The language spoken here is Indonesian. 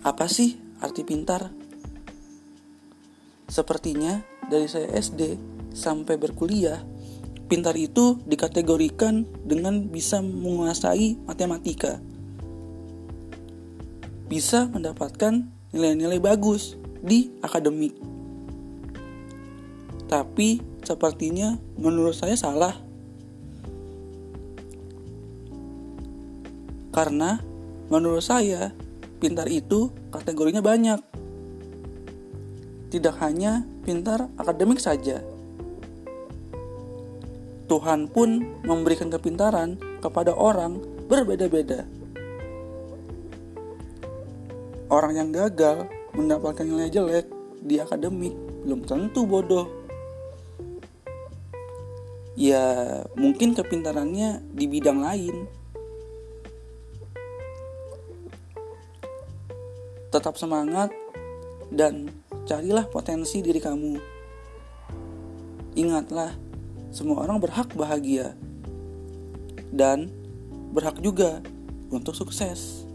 Apa sih arti pintar? Sepertinya dari saya SD sampai berkuliah, pintar itu dikategorikan dengan bisa menguasai matematika. Bisa mendapatkan nilai-nilai bagus di akademik. Tapi sepertinya menurut saya salah. Karena menurut saya pintar itu kategorinya banyak. Tidak hanya pintar akademik saja. Tuhan pun memberikan kepintaran kepada orang berbeda-beda. Orang yang gagal mendapatkan nilai jelek di akademik belum tentu bodoh. Ya, mungkin kepintarannya di bidang lain. Tetap semangat dan carilah potensi diri kamu. Ingatlah, semua orang berhak bahagia dan berhak juga untuk sukses.